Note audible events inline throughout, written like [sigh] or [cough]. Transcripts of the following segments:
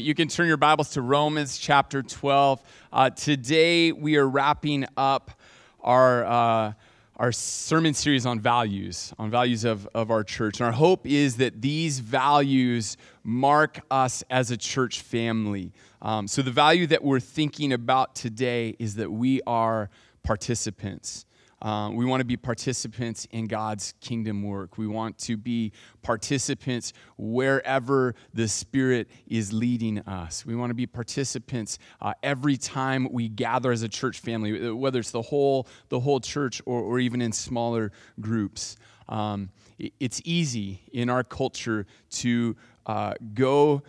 You can turn your Bibles to Romans chapter 12. Uh, today we are wrapping up our, uh, our sermon series on values, on values of, of our church. And our hope is that these values mark us as a church family. Um, so, the value that we're thinking about today is that we are participants. Um, we want to be participants in God's kingdom work. We want to be participants wherever the Spirit is leading us. We want to be participants uh, every time we gather as a church family, whether it's the whole, the whole church or, or even in smaller groups. Um, it's easy in our culture to uh, go,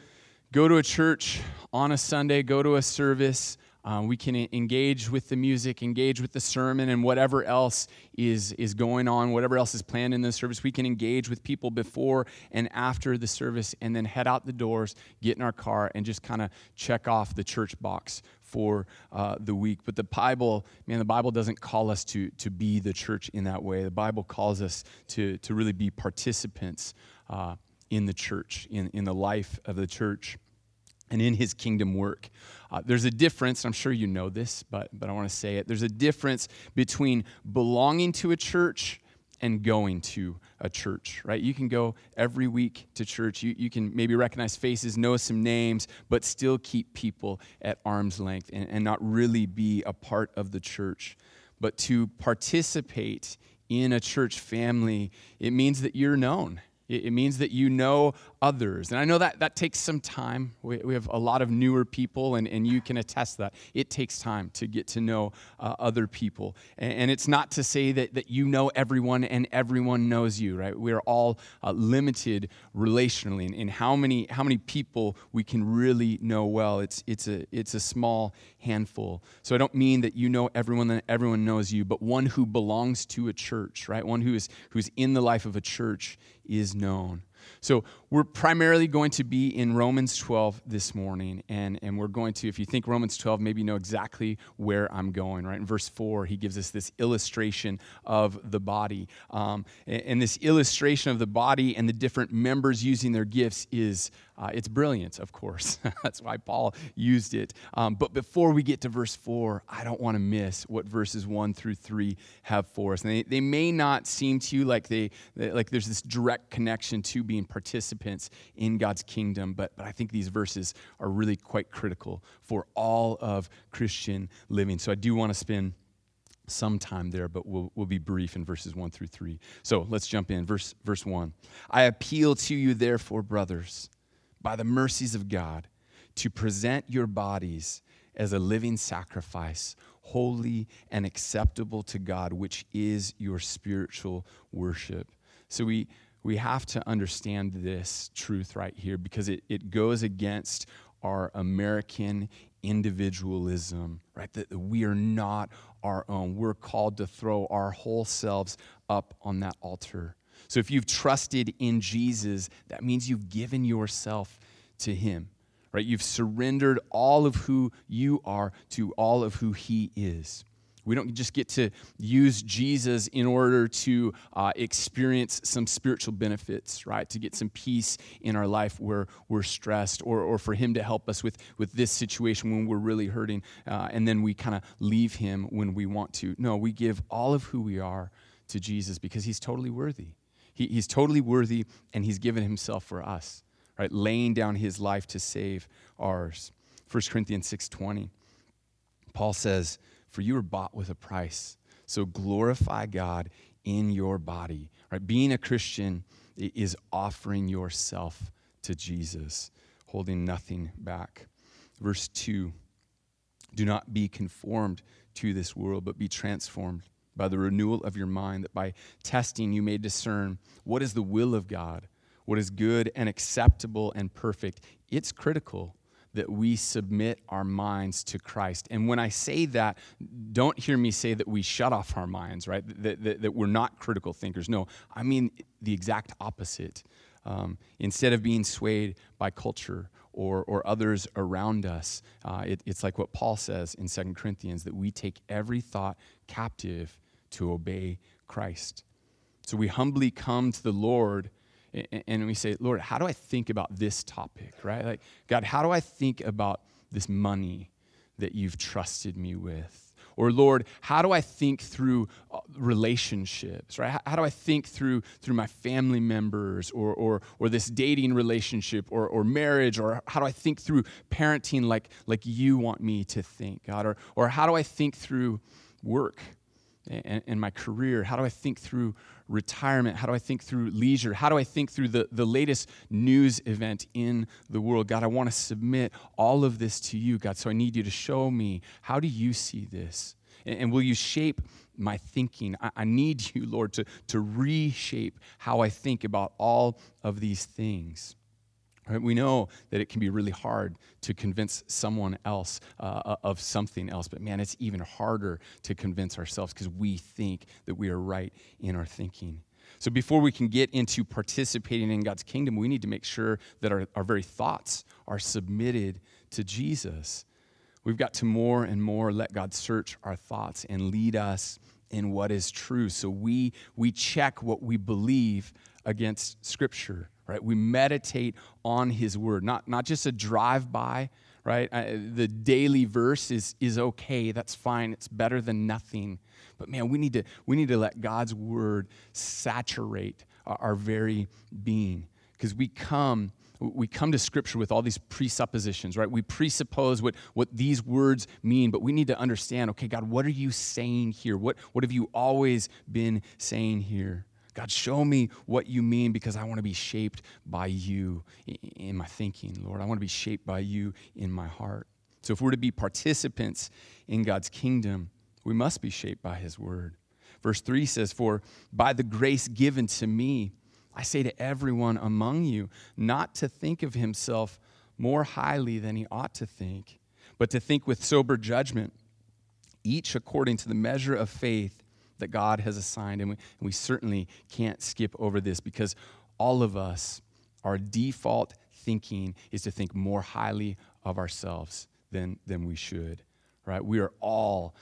go to a church on a Sunday, go to a service. Um, we can engage with the music, engage with the sermon, and whatever else is, is going on, whatever else is planned in the service. We can engage with people before and after the service, and then head out the doors, get in our car, and just kind of check off the church box for uh, the week. But the Bible, man, the Bible doesn't call us to, to be the church in that way. The Bible calls us to, to really be participants uh, in the church, in, in the life of the church and in his kingdom work. Uh, there's a difference, I'm sure you know this, but, but I want to say it. There's a difference between belonging to a church and going to a church, right? You can go every week to church. You, you can maybe recognize faces, know some names, but still keep people at arm's length and, and not really be a part of the church. But to participate in a church family, it means that you're known it means that you know others. And I know that that takes some time. We, we have a lot of newer people, and, and you can attest that. It takes time to get to know uh, other people. And, and, it's not to say that, that you know everyone and everyone knows you, right? We're all uh, limited relationally in, in, how, many, how many people we can really know well. It's, it's, a, it's a small handful. So I don't mean that you know everyone that everyone knows you, but one who belongs to a church, right? One who is, who's in the life of a church is known. So we're primarily going to be in Romans 12 this morning, and, and we're going to, if you think Romans 12, maybe know exactly where I'm going, right? In verse 4, he gives us this illustration of the body. Um, and, and, this illustration of the body and the different members using their gifts is, uh, it's brilliant, of course. [laughs] That's why Paul used it. Um, but before we get to verse 4, I don't want to miss what verses 1 through 3 have for us. And they, they may not seem to you like, they, like there's this direct connection to being participants in God's kingdom, but, but I think these verses are really quite critical for all of Christian living. So I do want to spend some time there, but we'll, we'll be brief in verses 1 through 3. So let's jump in. Verse, verse 1 I appeal to you, therefore, brothers, by the mercies of God, to present your bodies as a living sacrifice, holy and acceptable to God, which is your spiritual worship. So we we have to understand this truth right here because it, it goes against our American individualism, right? That we are not our own. We're called to throw our whole selves up on that altar. So if you've trusted in Jesus, that means you've given yourself to Him, right? You've surrendered all of who you are to all of who He is. We don't just get to use Jesus in order to uh, experience some spiritual benefits, right? To get some peace in our life where we're stressed, or, or for Him to help us with, with this situation when we're really hurting, uh, and then we kind of leave Him when we want to. No, we give all of who we are to Jesus because He's totally worthy. He, he's totally worthy, and He's given Himself for us, right? Laying down His life to save ours. 1 Corinthians 6.20, Paul says, for you were bought with a price. So glorify God in your body. Right? Being a Christian is offering yourself to Jesus, holding nothing back. Verse 2 Do not be conformed to this world, but be transformed by the renewal of your mind, that by testing you may discern what is the will of God, what is good and acceptable and perfect. It's critical that we submit our minds to Christ. And when I say that, don't hear me say that we shut off our minds, right? That, that, that we're not critical thinkers. No, I mean the exact opposite. Um, instead of being swayed by culture or, or others around us, uh, it, it's like what Paul says in 2 Corinthians that we take every thought captive to obey Christ. So we humbly come to the Lord and we say, Lord, how do I think about this topic, right? Like, God, how do I think about this money that you've trusted me with? Or Lord, how do I think through uh, relationships, right? How, do I think through through my family members or or or this dating relationship or or marriage or how do I think through parenting like like you want me to think, God? Or or how do I think through work and, and my career? How do I think through retirement? How do I think through leisure? How do I think through the, the latest news event in the world? God, I want to submit all of this to you, God. So I need you to show me how do you see this? And, and will you shape my thinking? I, I need [laughs] you, Lord, to, to reshape how I think about all of these things. Right? We know that it can be really hard to convince someone else uh, of something else, but man, it's even harder to convince ourselves because we think that we are right in our thinking. So, before we can get into participating in God's kingdom, we need to make sure that our, our very thoughts are submitted to Jesus. We've got to more and more let God search our thoughts and lead us in what is true. So, we, we check what we believe against Scripture right? We meditate on His Word, not, not just a drive by, right? Uh, the daily verse is, is okay, that's fine, it's better than nothing. But man, we need to, we need to let God's Word saturate our, our very being. Because we come we come to scripture with all these presuppositions right? We presuppose what, what these words mean but we need to understand okay god what are you saying here? What, what have you always been saying here God, show me what you mean because I want to be shaped by you in my thinking, Lord. I want to be shaped by you in my heart. So, if we're to be participants in God's kingdom, we must be shaped by his word. Verse 3 says, For by the grace given to me, I say to everyone among you, not to think of himself more highly than he ought to think, but to think with sober judgment, each according to the measure of faith that God has assigned. And we, and we certainly can't skip over this because all of us, our default thinking is to think more highly of ourselves than, than we should, right? We are all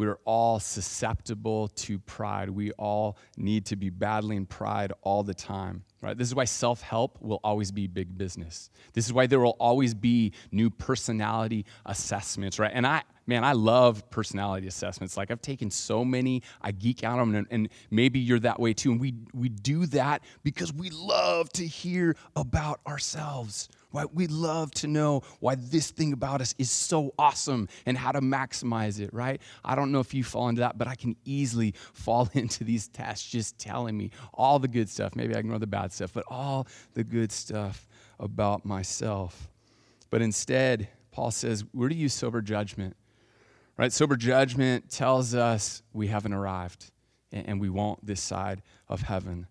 we are all susceptible to pride. We all need to be battling pride all the time, right? This is why self help will always be big business. This is why there will always be new personality assessments, right? And I, man, I love personality assessments. Like I've taken so many, I geek out on them, and, and maybe you're that way too. And we, we do that because we love to hear about ourselves, why we love to know why this thing about us is so awesome and how to maximize it, right? I don't know if you fall into that, but I can easily [laughs] fall [laughs] into these tests just telling me all the good stuff. Maybe I ignore the bad stuff, but all the good stuff about myself. But instead, Paul says, we're to use sober judgment. Right? Sober judgment tells us we haven't arrived and we won't this side of heaven.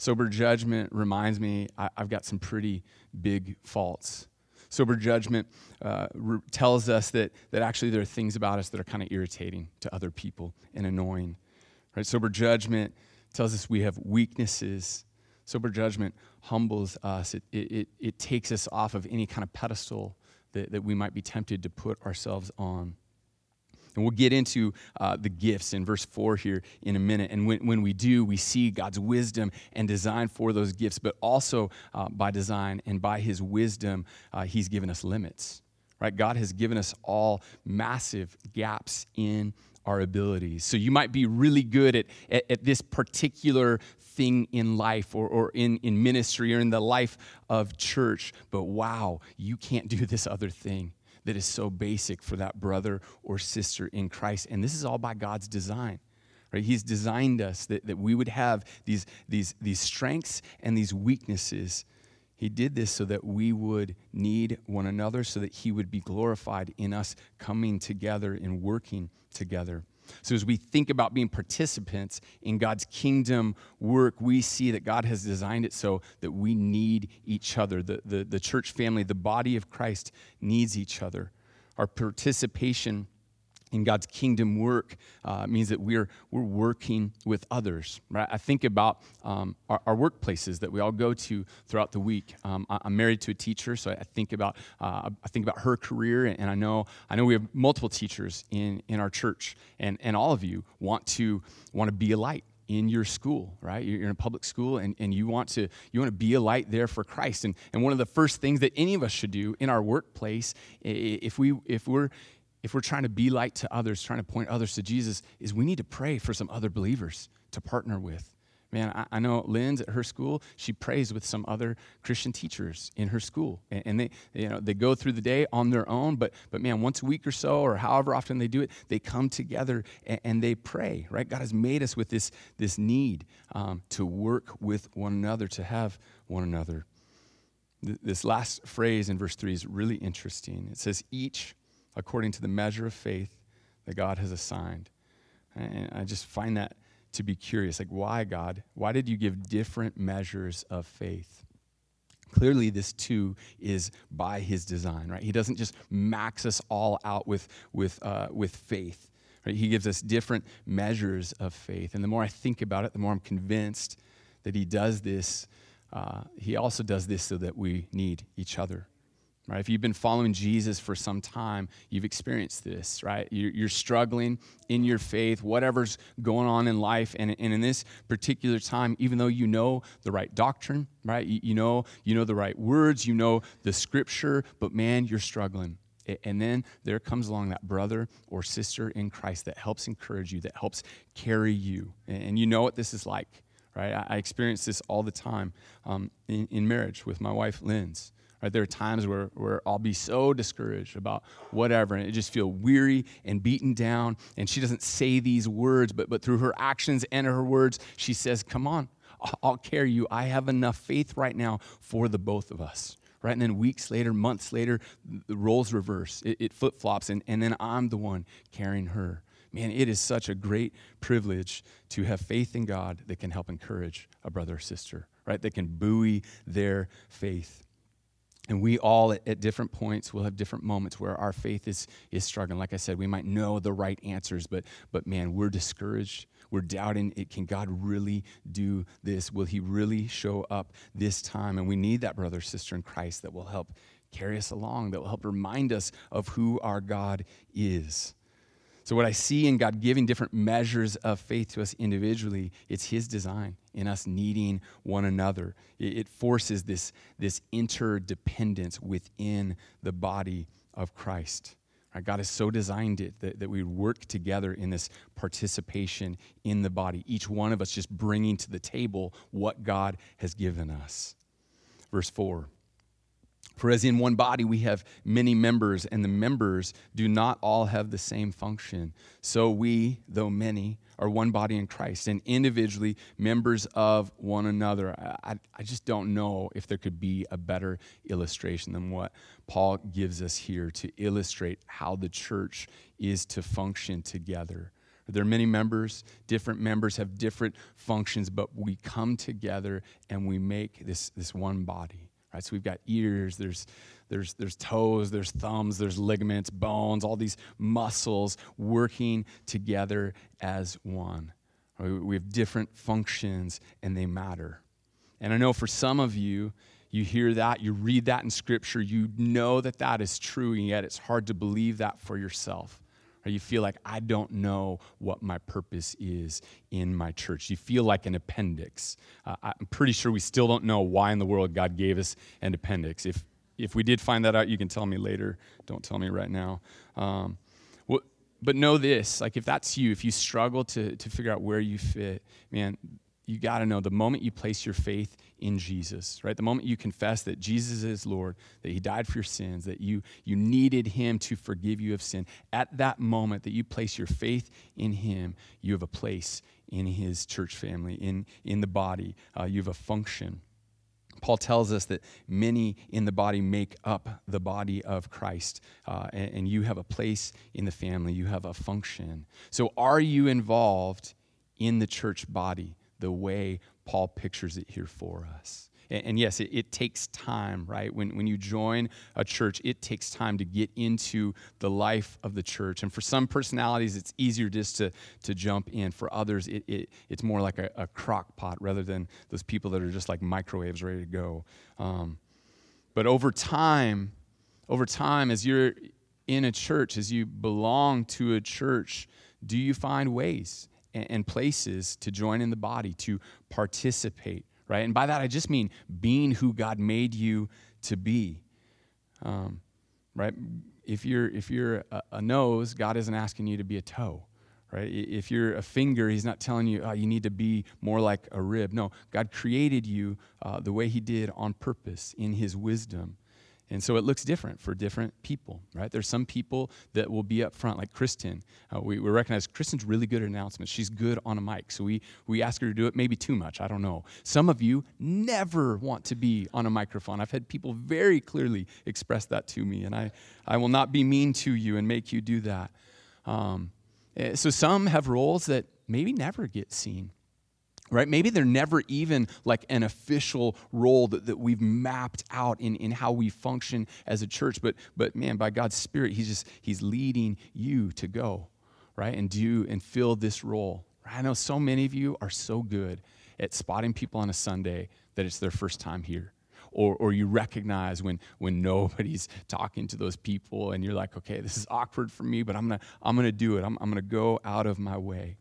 Sober judgment reminds me I, have got some pretty big faults. Sober judgment uh, re- tells us that, that actually there are things about us that are kind of irritating to other people and annoying. Right? Sober judgment tells us we have weaknesses. Sober judgment humbles us, it, it, it takes us off of any kind of pedestal that, that we might be tempted to put ourselves on. And we'll get into uh, the gifts in verse 4 here in a minute. And when, when we do, we see God's wisdom and design for those gifts, but also uh, by design and by his wisdom, uh, he's given us limits. Right? God has given us all massive gaps in our abilities. So you might be really good at, at, at this particular thing in life or, or in, in ministry or in the life of church, but wow, you can't do this other thing that is so basic for that brother or sister in Christ. And this is all by God's design. Right? He's designed us that, that we would have these, these, these strengths and these weaknesses. He did this so that we would need one another, so that He would be glorified in us coming together and working together. So, as we think about being participants in God's kingdom work, we see that God has designed it so that we need each other. The, the, the church family, the body of Christ, needs each other. Our participation in God's kingdom work uh, means that we're, we're working with others. Right? I think about um, our, our, workplaces that we all go to throughout the week. Um, I, am married to a teacher, so I think about uh, I think about her career, and I know I know we have multiple teachers in in our church, and and all of you want to want to be a light in your school, right? You're in a public school and, and you want to you want to be a light there for Christ. And, and one of the first things that any of us should do in our workplace, if we if we're if we're trying to be light to others, trying to point others to Jesus, is we need to pray for some other believers to partner with. Man, I, I know Lynn's at her school, she prays with some other Christian teachers in her school. And, and, they, you know, they go through the day on their own, but, but man, once a week or so, or however often they do it, they come together and, and they pray, right? God has made us with this, this need um, to work with one another, to have one another. Th- this last phrase in verse 3 is really interesting. It says, each according to the measure of faith that God has assigned. And I just find that to be curious. Like, why, God? Why did you give different measures of faith? Clearly, this too is by his design, right? He doesn't just max us all out with, with, uh, with faith. Right? He gives us different measures of faith. And the more I think about it, the more I'm convinced that he does this. Uh, he also does this so that we need each other. Right? If you've been following Jesus for some time, you've experienced this, right? You're, struggling in your faith, whatever's going on in life. And, in this particular time, even though you know the right doctrine, right? You, know, you know the right words, you know the scripture, but man, you're struggling. And then there comes along that brother or sister in Christ that helps encourage you, that helps carry you. And you know what this is like, right? I, I experience this all the time um, in, in marriage with my wife, Lynn's. Right? There are times where, where I'll be so discouraged about whatever, and it just feel weary and beaten down. And she doesn't say these words, but, but through her actions and her words, she says, Come on, I'll carry you. I have enough faith right now for the both of us. Right? And then weeks later, months later, the roles reverse. It, it flip flops, and, and then I'm the one carrying her. Man, it is such a great privilege to have faith in God that can help encourage a brother or sister, right? That can buoy their faith. And we all, at, at, different points, will have different moments where our faith is, is struggling. Like I said, we might know the right answers, but, but man, we're discouraged. We're doubting it. Can God really do this? Will He really show up this time? And we need that brother, sister in Christ that will help carry us along, that will help remind us of who our God is. So, what I see in God giving different measures of faith to us individually, it's His design in us needing one another. It forces this, this interdependence within the body of Christ. Right? God has so designed it that, that we work together in this participation in the body, each one of us just bringing to the table what God has given us. Verse 4 for as in one body we have many members, and the members do not all have the same function. So we, though many, are one body in Christ, and individually members of one another. I, I just don't know if there could be a better illustration than what Paul gives us here to illustrate how the church is to function together. There are many members, different members have different functions, but we come together and we make this, this one body right? So we've got ears, there's, there's, there's toes, there's thumbs, there's ligaments, bones, all these muscles working together as one. We have different functions and they matter. And I know for some of you, you hear that, you read that in Scripture, you know that that is true, and yet it's hard to believe that for yourself you feel like I don't know what my purpose is in my church. You feel like an appendix. Uh, I'm pretty sure we still don't know why in the world God gave us an appendix. If, if we did find that out, you can tell me later. Don't tell me right now. Um, but know this like, if that's you, if you struggle to, to figure out where you fit, man, you got to know the moment you place your faith in Jesus, right? The moment you confess that Jesus is Lord, that He died for your sins, that you, you needed Him to forgive you of sin, at that moment that you place your faith in Him, you have a place in His church family, in, in the body. Uh, you have a function. Paul tells us that many in the body make up the body of Christ, uh, and, and you have a place in the family, you have a function. So, are you involved in the church body? The way Paul pictures it here for us. And, yes, it, it, takes time, right? When, when you join a church, it takes time to get into the life of the church. And for some personalities, it's easier just to, to jump in. For others, it, it, it's more like a, a crock pot rather than those people that are just like microwaves ready to go. Um, but over time, over time, as you're in a church, as you belong to a church, do you find ways and, places to join in the body, to participate, right? And by that, I just mean being who God made you to be, um, right? If you're, if you're a, a nose, God isn't asking you to be a toe right? If you're a finger, he's not telling you, oh, you need to be more like a rib. No, God created you uh, the way he did on purpose in his wisdom. And so it looks different for different people, right? There's some people that will be up front, like Kristen. Uh, we, we recognize Kristen's really good at announcements. She's good on a mic. So we, we ask her to do it maybe too much. I don't know. Some of you never want to be on a microphone. I've had people very clearly express that to me, and I, I will not be mean to you and make you do that. Um, eh, so some have roles that maybe never get seen right? Maybe they're never even like an official role that, that we've mapped out in, in how we function as a church but but man by god's spirit he's just he's leading you to go right and do and fill this role. I know so many of you are so good at spotting people on a sunday that it's their first time here or, or you recognize when, when nobody's [laughs] talking to those people and you're like okay this is awkward for me but i'm gonna i'm gonna do it. I'm, I'm gonna go out of my way.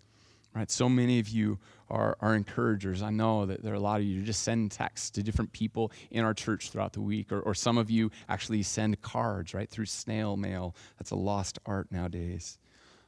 Right? So many of you are encouragers. I know that there are a lot of you just send texts to different people in our church throughout the week, or, or some of you actually send cards right through snail mail. That's a lost art nowadays.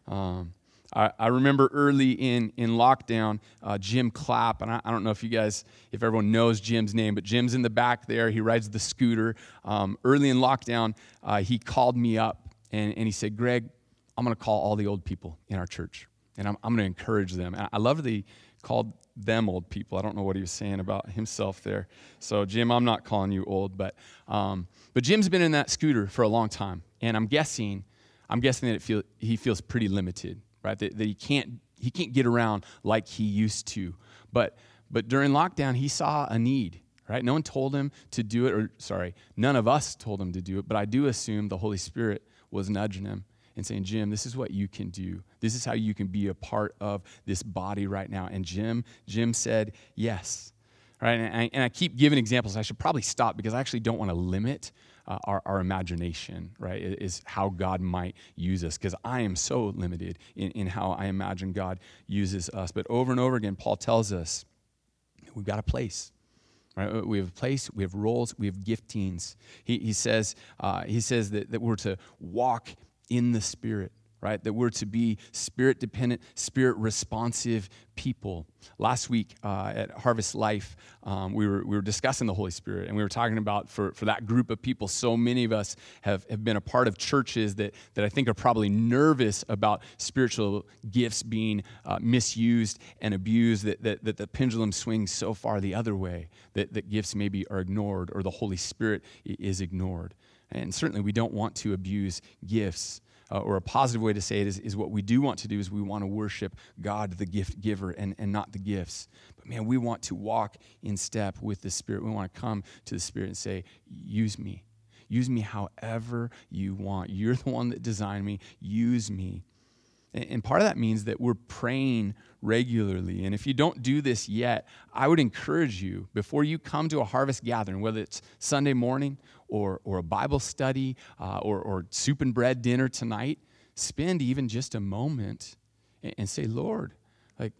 Um, I, I, remember early in, in lockdown, uh, Jim Clapp, and I, I, don't know if you guys, if everyone knows Jim's name, but Jim's in the back there. He rides the scooter. Um, early in lockdown, uh, he called me up and, and he said, Greg, I'm going to call all the old people in our church and I'm, I'm going to encourage them. And I love the called them old people. I don't know what he was saying about himself there. So, Jim, I'm not calling you old, but um, but Jim's been in that scooter for a long time, and I'm guessing, I'm guessing that it feel, he feels pretty limited, right? That, that he can't he can't get around like he used to. But but during lockdown, he saw a need. Right? No one told him to do it, or sorry, none of us told him to do it, but I do assume the Holy Spirit was nudging him and saying, Jim, this is what you can do. This is how you can be a part of this body right now. And Jim, Jim said, yes. Right? And I, and I keep giving examples. I should probably stop because I actually don't want to limit uh, our, our imagination, right? Is how God might use us because I am so limited in, in how I imagine God uses us. But over and over again, Paul tells us we've got a place. Right? We have a place, we have roles, we have giftings. He, he says, uh, he says that, that we're to walk in the Spirit, right? That we're to be spirit dependent, spirit responsive people. Last week uh, at Harvest Life, um, we, were, we were discussing the Holy Spirit, and we were talking about for, for that group of people, so many of us have, have been a part of churches that, that I think are probably nervous about spiritual gifts being uh, misused and abused, that, that, that the pendulum swings so far the other way, that, that gifts maybe are ignored or the Holy Spirit is ignored. And certainly, we don't want to abuse gifts. Uh, or a positive way to say it is, is what we do want to do is we want to worship God, the gift giver, and, and not the gifts. But man, we want to walk in step with the Spirit. We want to come to the Spirit and say, Use me. Use me however you want. You're the one that designed me. Use me. And part of that means that we're praying regularly. And if you don't do this yet, I would encourage you before you come to a harvest gathering, whether it's Sunday morning or, or a Bible study uh, or, or soup and bread dinner tonight, spend even just a moment and, and say, Lord, like,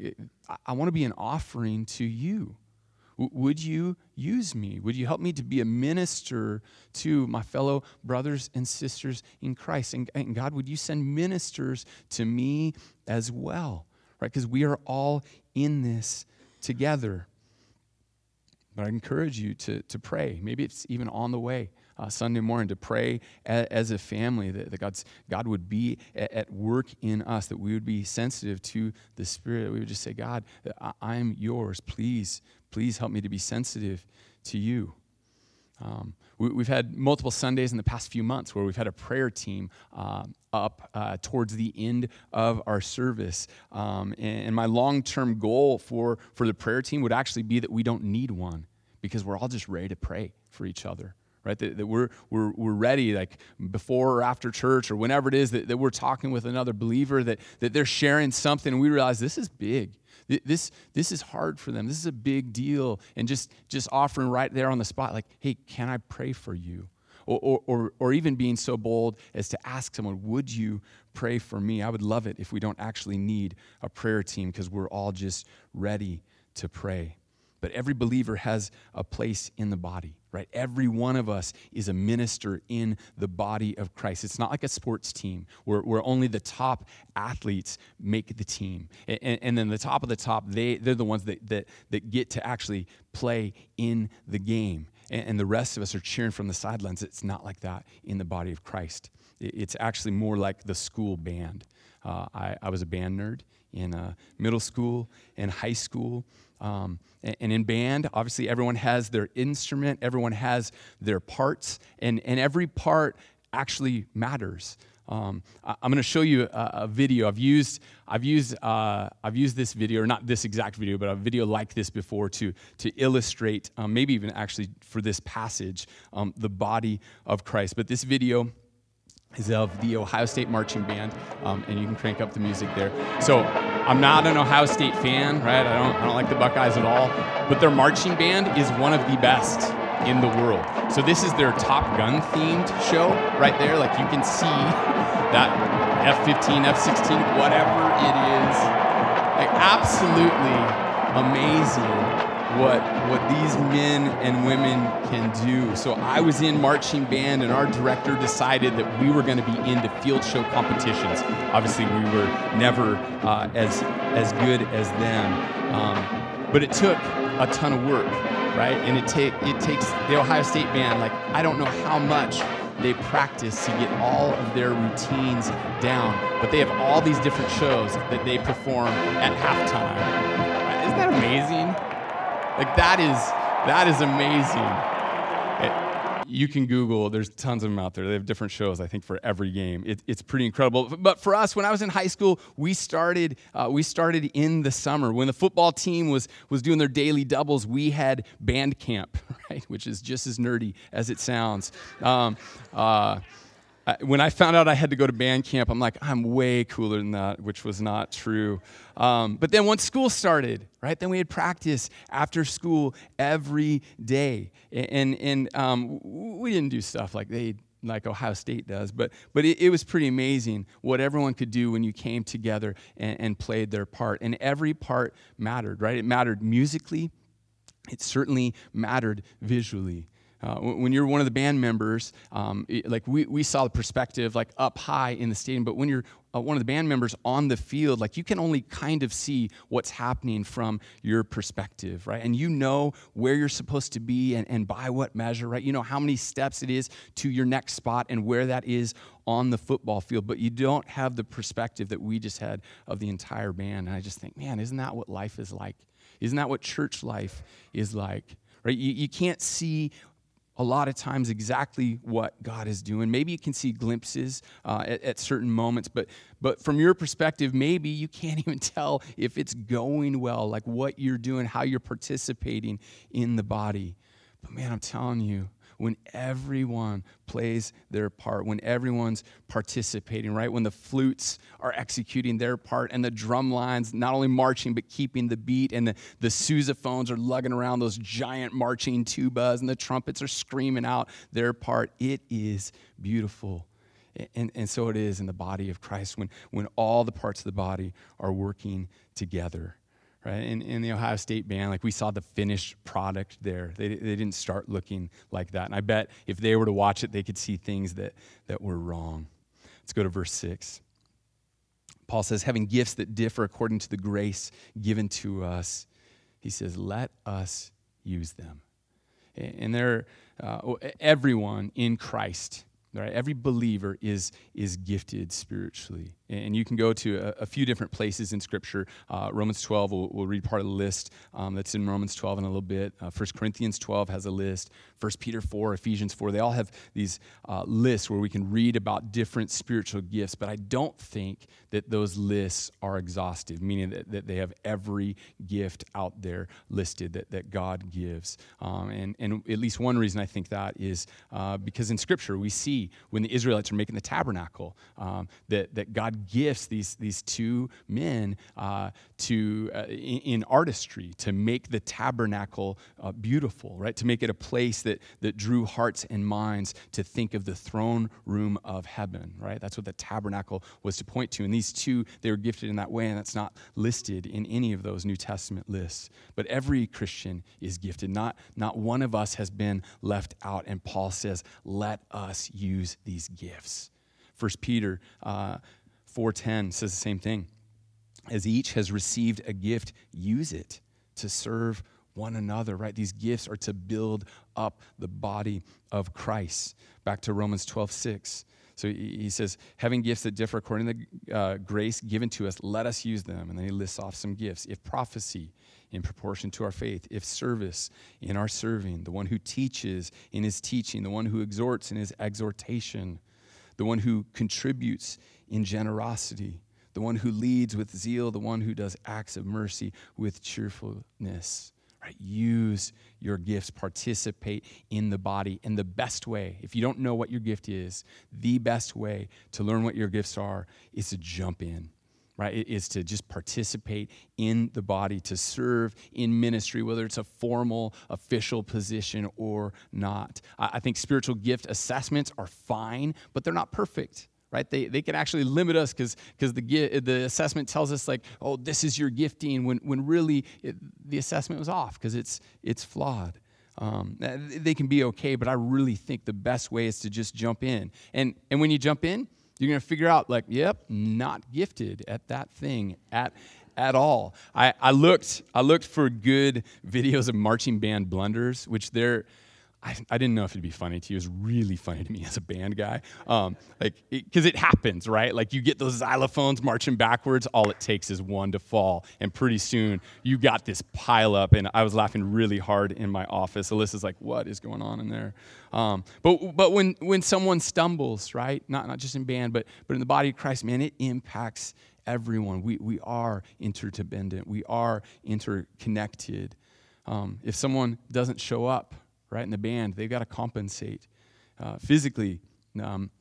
I, I want to be an offering to you. Would you use me? Would you help me to be a minister to my fellow brothers and sisters in Christ? And, and God, would you send ministers to me as well? Right? Because we are all in this together. But I encourage you to, to pray. Maybe it's even on the way. Uh, Sunday morning to pray as, as a family that, that, God's, God would be at, at, work in us, that we would be sensitive to the Spirit. We would just say, God, I, I'm yours. Please, please help me to be sensitive to you. Um, we, have had multiple Sundays in the past few months where we've had a prayer team uh, up uh, towards the end of our service. Um, and, and my long term goal for, for the prayer team would actually be that we don't need one because we're all just ready to pray for each other right that, that, we're, we're, we're ready like before or after church or whenever it is that, that we're talking with another believer that, that they're sharing something and we realize this is big this, this is hard for them. This is a big deal. And just, just offering right there on the spot, like, hey, can I pray for you? or, or, or even being so bold as to ask someone, Would you pray for me? I would love it if we don't actually need a prayer team because we're all just ready to pray. But every believer has a place in the body, right? Every one of us is a minister in the body of Christ. It's not like a sports team where, where only the top athletes make the team. And, and then the top of the top, they, they're the ones that, that, that get to actually play in the game. And, and the rest of us are cheering from the sidelines. It's not like that in the body of Christ. It's actually more like the school band. Uh, I, I was a band nerd in uh, middle school and high school. Um, and, in band, obviously, everyone has their instrument, everyone has their parts, and, and every part actually matters. Um, I, am going to show you a, a, video. I've used, I've, used, uh, I've used this video, or not this exact video, but a video like this before to, to illustrate, um, maybe even actually for this passage, um, the body of Christ. But this video is of the Ohio State Marching Band, um, and you can crank up the music there. So I'm not an Ohio State fan, right? I don't, I don't like the Buckeyes at all, but their marching band is one of the best in the world. So this is their Top Gun themed show right there. Like you can see [laughs] that F-15, F-16, whatever it is, like absolutely amazing what what these men and women can do. So I was in marching band, and our director decided that we were going to be into field show competitions. Obviously, we were never uh, as as good as them, um, but it took a ton of work, right? And it take it takes the Ohio State band. Like I don't know how much they practice to get all of their routines down, but they have all these different shows that they perform at halftime. Isn't that amazing? Like that is that is amazing. It, you can Google. There's tons of them out there. They have different shows. I think for every game. It, it's pretty incredible. But for us, when I was in high school, we started uh, we started in the summer when the football team was was doing their daily doubles. We had band camp, [laughs] right, which is just as nerdy as it sounds. Um, uh, when I found out I had to go to band camp, I'm like, I'm way cooler than that, which was not true. Um, but then once school started, right, then we had practice after school every day. And, and um, we didn't do stuff like they like Ohio State does, but, but it, it, was pretty amazing what everyone could do when you came together and, and played their part. And every part mattered, right? It mattered musically, it certainly mattered visually. Uh, when you're one of the band members, um, it, like we, we saw the perspective like up high in the stadium, but when you're uh, one of the band members on the field, like you can only kind of see what's happening from your perspective, right? And you know where you're supposed to be and, and by what measure, right? You know how many steps it is to your next spot and where that is on the football field, but you don't have the perspective that we just had of the entire band. And I just think, man, isn't that what life is like? Isn't that what church life is like? Right? You, you can't see a lot of times exactly what God is doing. Maybe you can see glimpses uh, at, at, certain moments, but, but from your perspective, maybe you can't [laughs] even tell if it's going well, like what you're doing, how you're participating in the body. But man, I'm telling you, when everyone plays their part, when everyone's participating, right? When the flutes are executing their part and the drum lines not only marching but keeping the beat and the, the sousaphones are lugging around those giant marching tubas and the trumpets are screaming out their part. It is beautiful. And, and so it is in the body of Christ when, when all the parts of the body are working together right? In, in the Ohio State band, like we saw the finished product there. They, they didn't start looking like that. And I bet if they were to watch it, they could see things that, that were wrong. Let's go to verse 6. Paul says, having gifts that differ according to the grace given to us, he says, let us use them. And there, uh, everyone in Christ, right? Every believer is, is gifted spiritually. And you can go to a, a few different places in Scripture. Uh, Romans 12, we'll, we'll, read part of the list um, that's in Romans 12 in a little bit. Uh, 1 Corinthians 12 has a list. 1 Peter 4, Ephesians 4, they all have these uh, lists where we can read about different spiritual gifts. But I don't think that those lists are exhaustive, meaning that, that they have every gift out there listed that, that God gives. Um, and, and at least one reason I think that is uh, because in Scripture we see when the Israelites are making the tabernacle, um, that, that God gifts these, these two men uh, to, uh, in, in, artistry to make the tabernacle uh, beautiful, right? To make it a place that, that drew hearts and minds to think of the throne room of heaven, right? That's what the tabernacle was to point to. And these two, they were gifted in that way, and that's not listed in any of those New Testament lists. But every Christian is gifted. Not, not one of us has been left out. And Paul says, let us use these gifts. First Peter uh, 4.10 says the same thing. As each has received a gift, use it to serve one another, right? These gifts are to build up the body of Christ. Back to Romans 12, 6. So he says, having gifts that differ according to the uh, grace given to us, let us use them. And then he lists off some gifts. If prophecy, in proportion to our faith. If service, in our serving. The one who teaches in his teaching. The one who exhorts in his exhortation. The one who contributes in generosity. The one who leads with zeal. The one who does acts of mercy with cheerfulness. Right? Use your gifts, participate in the body And the best way. If you don't know what your gift is, the best way to learn what your gifts are is to jump in right is to just participate in the body to serve in ministry whether it's a formal official position or not. I think spiritual gift assessments are fine but they're not perfect right? They, they can actually limit us because the, the assessment tells us like oh this is your gifting when, when really it, the assessment was off because it's it's flawed. Um, they can be okay but i really think the best way is to just jump in. And and when you jump in you're going to figure out, like, yep, not gifted at that thing at at all. I, I looked I looked for good [laughs] videos of marching band blunders, which they're I, I didn't know if it'd be funny to you. It was really funny to me as a band guy. Um, like, because it, it, happens, right? Like, you get those xylophones marching backwards. All it takes is one to fall. And pretty soon, you got this pile up. And I was laughing really hard in my office. Alyssa's like, what is going on in there? Um, but but when, when someone stumbles, right? Not, not just in band, but, but in the body of Christ, man, it impacts everyone. We, we are interdependent, we are interconnected. Um, if someone doesn't show up, right? In the band, they've got to compensate uh, physically. Um,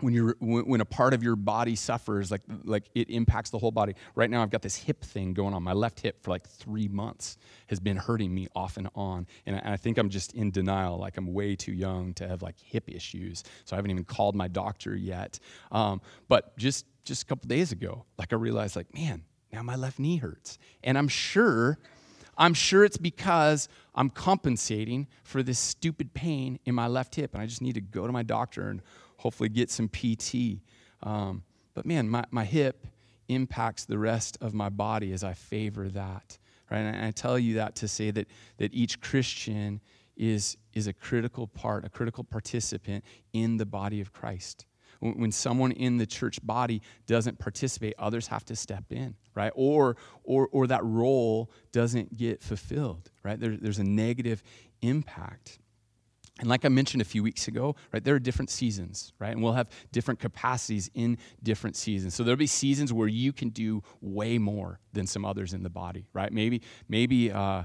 when you're when a part of your body suffers like like it impacts the whole body right now i've got this hip thing going on my left hip for like three months has been hurting me off and on and i think i'm just in denial like i'm way too young to have like hip issues so i haven't even called my doctor yet um, but just just a couple days ago like i realized like man now my left knee hurts and i'm sure I'm sure it's because I'm compensating for this stupid pain in my left hip, and I just need to go to my doctor and hopefully get some PT. Um, but man, my, my hip impacts the rest of my body as I favor that. Right? And I tell you that to say that, that each Christian is, is a critical part, a critical participant in the body of Christ. When someone in the church body doesn't participate, others have to step in, right? Or, or, or that role doesn't get fulfilled, right? There, there's a negative impact. And like I mentioned a few weeks ago, right, there are different seasons, right? And we'll have different capacities in different seasons. So there'll be seasons where you can do way more than some others in the body, right? Maybe, maybe, uh,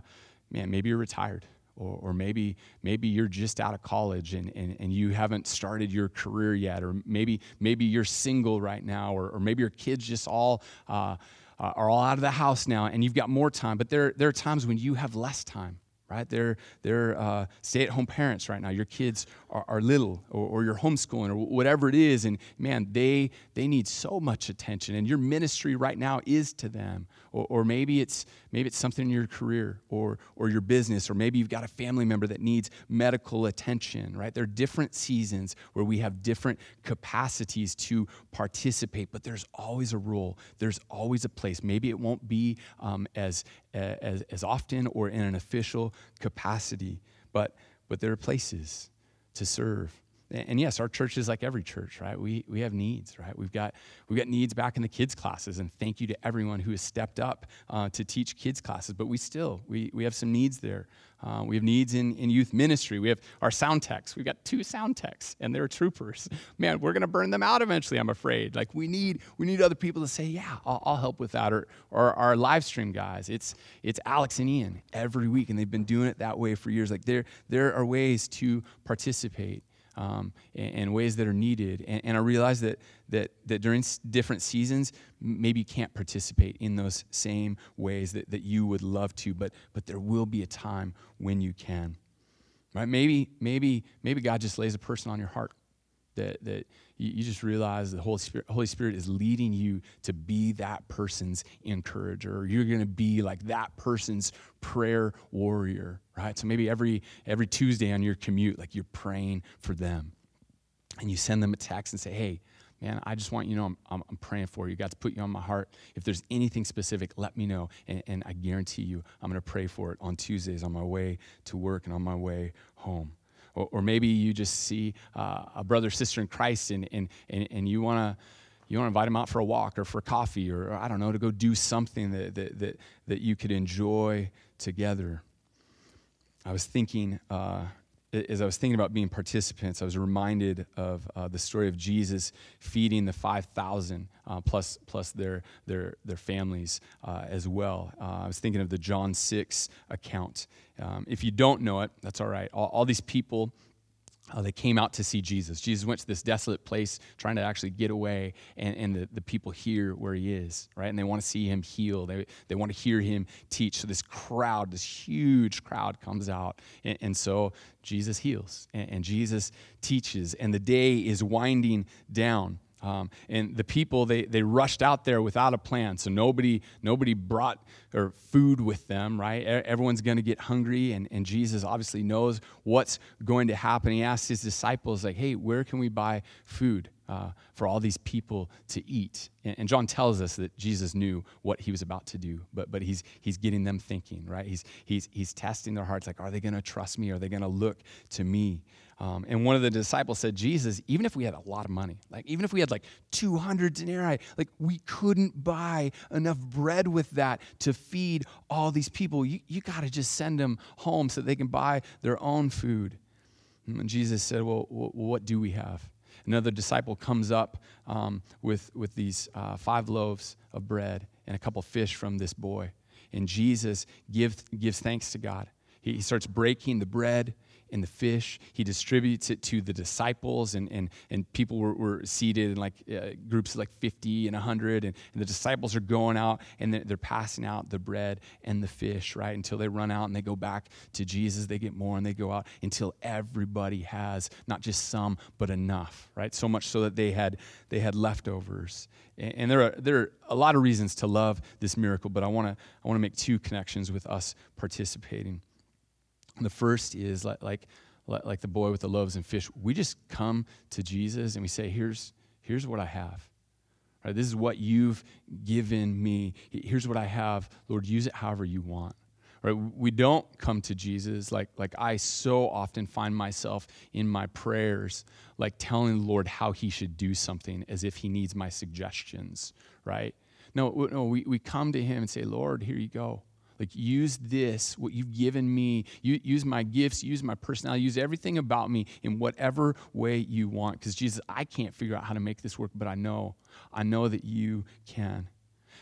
man, maybe you're retired, or, or maybe maybe you're just out of college and, and, and you haven't started your career yet or maybe maybe you're single right now or, or maybe your kids just all uh, are all out of the house now and you've got more time but there, there are times when you have less time right? They're, they're uh, stay at home parents right now. Your kids are, are little, or, or, you're homeschooling, or whatever it is. And man, they, they need so much attention. And your ministry right now is to them. Or, or maybe, it's, maybe it's something in your career or, or your business, or maybe you've got a family member that needs medical attention, right? There are different seasons where we have different capacities to participate, but there's always a role, there's always a place. Maybe it won't be um, as, as, as often or in an official capacity, but, but there are places to serve. And yes, our church is like every church, right? We, we have needs, right? We've got, we've got needs back in the kids' classes, and thank you to everyone who has stepped up uh, to teach kids' classes. But we still, we, we have some needs there. Uh, we have needs in, in youth ministry. We have our sound techs. We've got two sound techs, and they're troopers. [laughs] Man, we're going to burn them out eventually, I'm afraid. Like, we need, we need other people to say, yeah, I'll, I'll help with that. Or, or our live stream guys. It's, it's Alex and Ian every week, and they've been doing it that way for years. Like, there, there are ways to participate um, in, in, ways that are needed. And, and I realize that, that, that during different seasons, maybe you can't participate in those same ways that, that you would love to, but, but there will be a time when you can. Right? Maybe, maybe, maybe God just lays a person on your heart that, that you, you just realize the Holy Spirit, Holy Spirit is leading you to be that person's encourager. You're going to be like that person's prayer warrior, right? So maybe every, every Tuesday on your commute, like you're praying for them. And you send them a text and say, hey, man, I just want you to know I'm, I'm, I'm, praying for you. God's put you on my heart. If there's anything specific, let me know. And, and I guarantee you, I'm going to pray for it on Tuesdays on my way to work and on my way home. Or, or maybe you just see uh, a brother sister in Christ and, and, and, and you want to you want to invite them out for a walk or for coffee or, or, I don't know, to go do something that, that, that, that you could enjoy together. I was thinking uh, as I was thinking about being participants, I was reminded of uh, the story of Jesus feeding the 5,000 uh, plus, plus their, their, their families uh, as well. Uh, I was thinking of the John 6 account. Um, if you don't know it, that's all right. All, all these people uh, they came out to see Jesus. Jesus went to this desolate place trying to actually get away, and, and the, the people hear where he is, right? And they want to see him heal. They, they want to hear him teach. So this crowd, this huge crowd comes out. And, and so Jesus heals, and, and Jesus teaches, and the day is winding down. Um, and the people they, they rushed out there without a plan. So nobody nobody brought or food with them right? Everyone's going to get hungry and, and jesus obviously knows what's going to happen. He asks his disciples like hey where can we buy food uh, for all these people to eat and, and, john tells us that jesus knew what he was about to do but, but he's, he's getting them thinking right he's, he's, he's testing their hearts like are they going to trust me are they going to look to me um, and one of the disciples said, Jesus, even if we had a lot of money, like even if we had like 200 denarii, like we couldn't buy enough bread with that to feed all these people. You, you got to just send them home so they can buy their own food. And Jesus said, Well, what do we have? Another disciple comes up um, with, with these uh, five loaves of bread and a couple fish from this boy. And Jesus give, gives thanks to God. He, he starts breaking the bread and the fish. He distributes it to the disciples, and, and, and people were, were seated in like uh, groups of like 50 and 100. And, and the disciples are going out and they're, passing out the bread and the fish, right? Until they run out and they go back to Jesus. They get more and they go out until everybody has not just some, but enough, right? So much so that they had, they had leftovers. And, and there, are, there are a lot of reasons to love this miracle, but I want to I wanna make two connections with us participating. The first is like, like, like the boy with the loaves and fish. We just come to Jesus and we say, here's, here's what I have. Right, this is what you've given me. Here's what I have. Lord, use it however you want. Right, we don't come to Jesus like, like I so often find myself in my prayers, like telling the Lord how he should do something as if he needs my suggestions, right? No, no we, we come to him and say, Lord, here you go. Like, use this, what you've given me. use my gifts, use my personality, use everything about me in whatever way you want. Because, Jesus, I can't figure out how to make this work, but I know. I know that you can.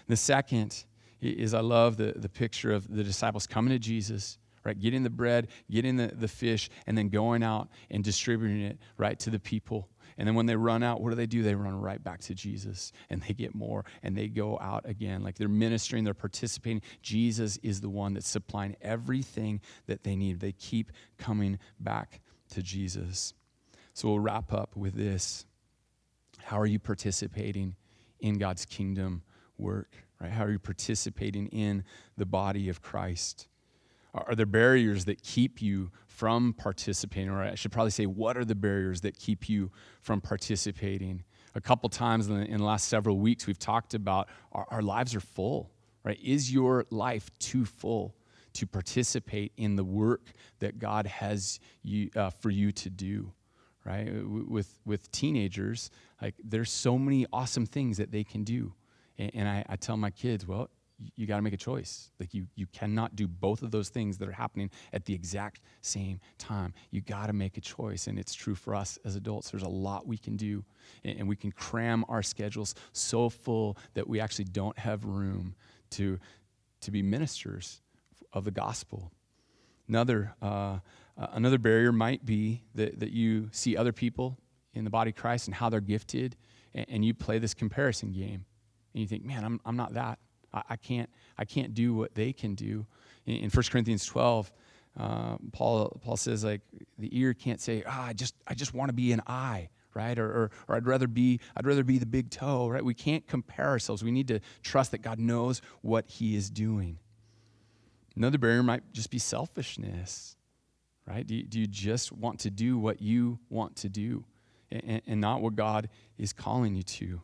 The second is I love the, the picture of the disciples coming to Jesus, right? Getting the bread, getting the, the fish, and then going out and distributing it, right, to the people. And then when they run out, what do they do? They run right back to Jesus and they get more and they go out again. Like they're ministering, they're participating. Jesus is the one that's supplying everything that they need. They keep coming back to Jesus. So we'll wrap up with this. How are you participating in God's kingdom work? Right? How are you participating in the body of Christ? Are there barriers that keep you from participating? Or I should probably say, what are the barriers that keep you from participating? A couple times in the, in the last several weeks, we've talked about our, our lives are full, right? Is your life too full to participate in the work that God has you, uh, for you to do? Right? With, with teenagers, like there's so many awesome things that they can do. And, I, I tell my kids, well, you got to make a choice. Like you, you cannot do both of those things that are happening at the exact same time. You got to make a choice, and it's true for us as adults. There's a lot we can do, and, we can cram our schedules so full that we actually don't have room to to be ministers of the gospel. Another, uh, another barrier might be that, that you see other people in the body of Christ and how they're gifted, and, and you play this comparison game. And you think, man, I'm, I'm not that. I, can't, I can't do what they can do. In, in 1 Corinthians 12, uh, Paul, Paul says, like, the ear can't say, ah, I just, I just want to be an eye right? Or, or, or, I'd rather be I'd rather be the big toe, right? We can't compare ourselves. We need to trust that God knows what He is doing. Another barrier might just be selfishness, right? Do you, do you just want to do what you want to do and, and not what God is calling you to?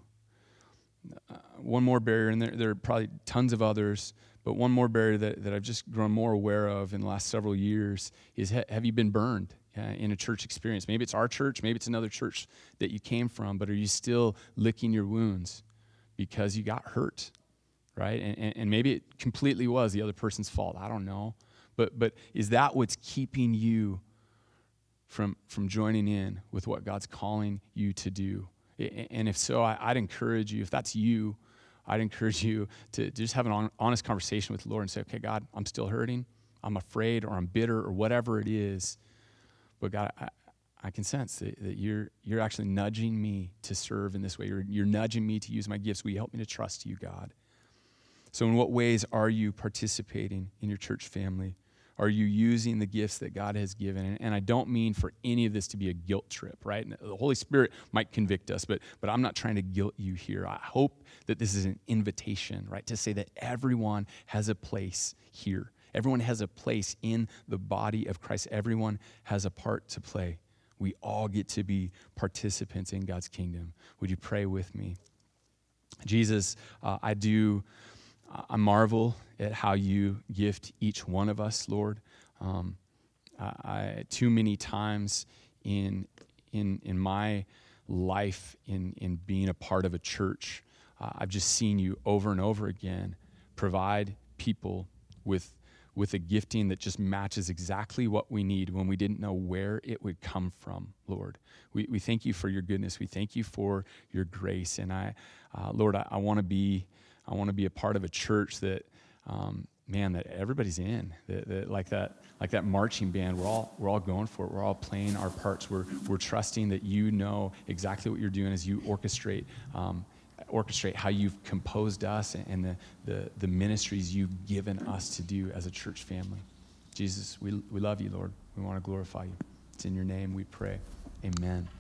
Uh, one more barrier, and there, there are probably tons of others, but one more barrier that, that I've just grown more aware of in the last several years is ha- have you been burned? uh, in a church experience. Maybe it's our church, maybe it's another church that you came from, but are you still licking your wounds because you got hurt, right? And, and, and maybe it completely was the other person's fault. I don't know. But, but is that what's keeping you from, from joining in with what God's calling you to do? And if so, I, would encourage you, if that's you, I'd encourage you to, to just have an honest conversation with the Lord and say, okay, God, I'm still hurting. I'm afraid or I'm bitter or whatever it is. But God, I, I can sense that, that, you're, you're actually nudging me to serve in this way. You're, you're nudging me to use my gifts. Will you help me to trust you, God? So, in what ways are you participating in your church family? Are you using the gifts that God has given? And, I don't mean for any of this to be a guilt trip, right? The Holy Spirit might convict us, but, but I'm not trying to guilt you here. I hope that this is an invitation, right? To say that everyone has a place here Everyone has a place in the body of Christ, everyone has a part to play. We all get to be participants in God's kingdom. Would you pray with me? Jesus, uh, I do, I marvel at how you gift each one of us, Lord. Um, I, too many times in, in, in my life, in, in being a part of a church, uh, I've just seen you over and over again provide people with with a gifting that just matches exactly what we need when we didn't know where it would come from, Lord. We, we thank you for your goodness. We thank you for your grace. And I, uh, Lord, I, I want to be, I want to be a part of a church that, um, man, that everybody's in, that, that, like that, like that marching band. We're all, we're all going for it. We're all playing our parts. We're, we're trusting that you know exactly what you're doing as you orchestrate um, orchestrate how you've composed us and the, the, the ministries you've given us to do as a church family. Jesus, we, we love you, Lord. We want to glorify you. It's in your name we pray. Amen.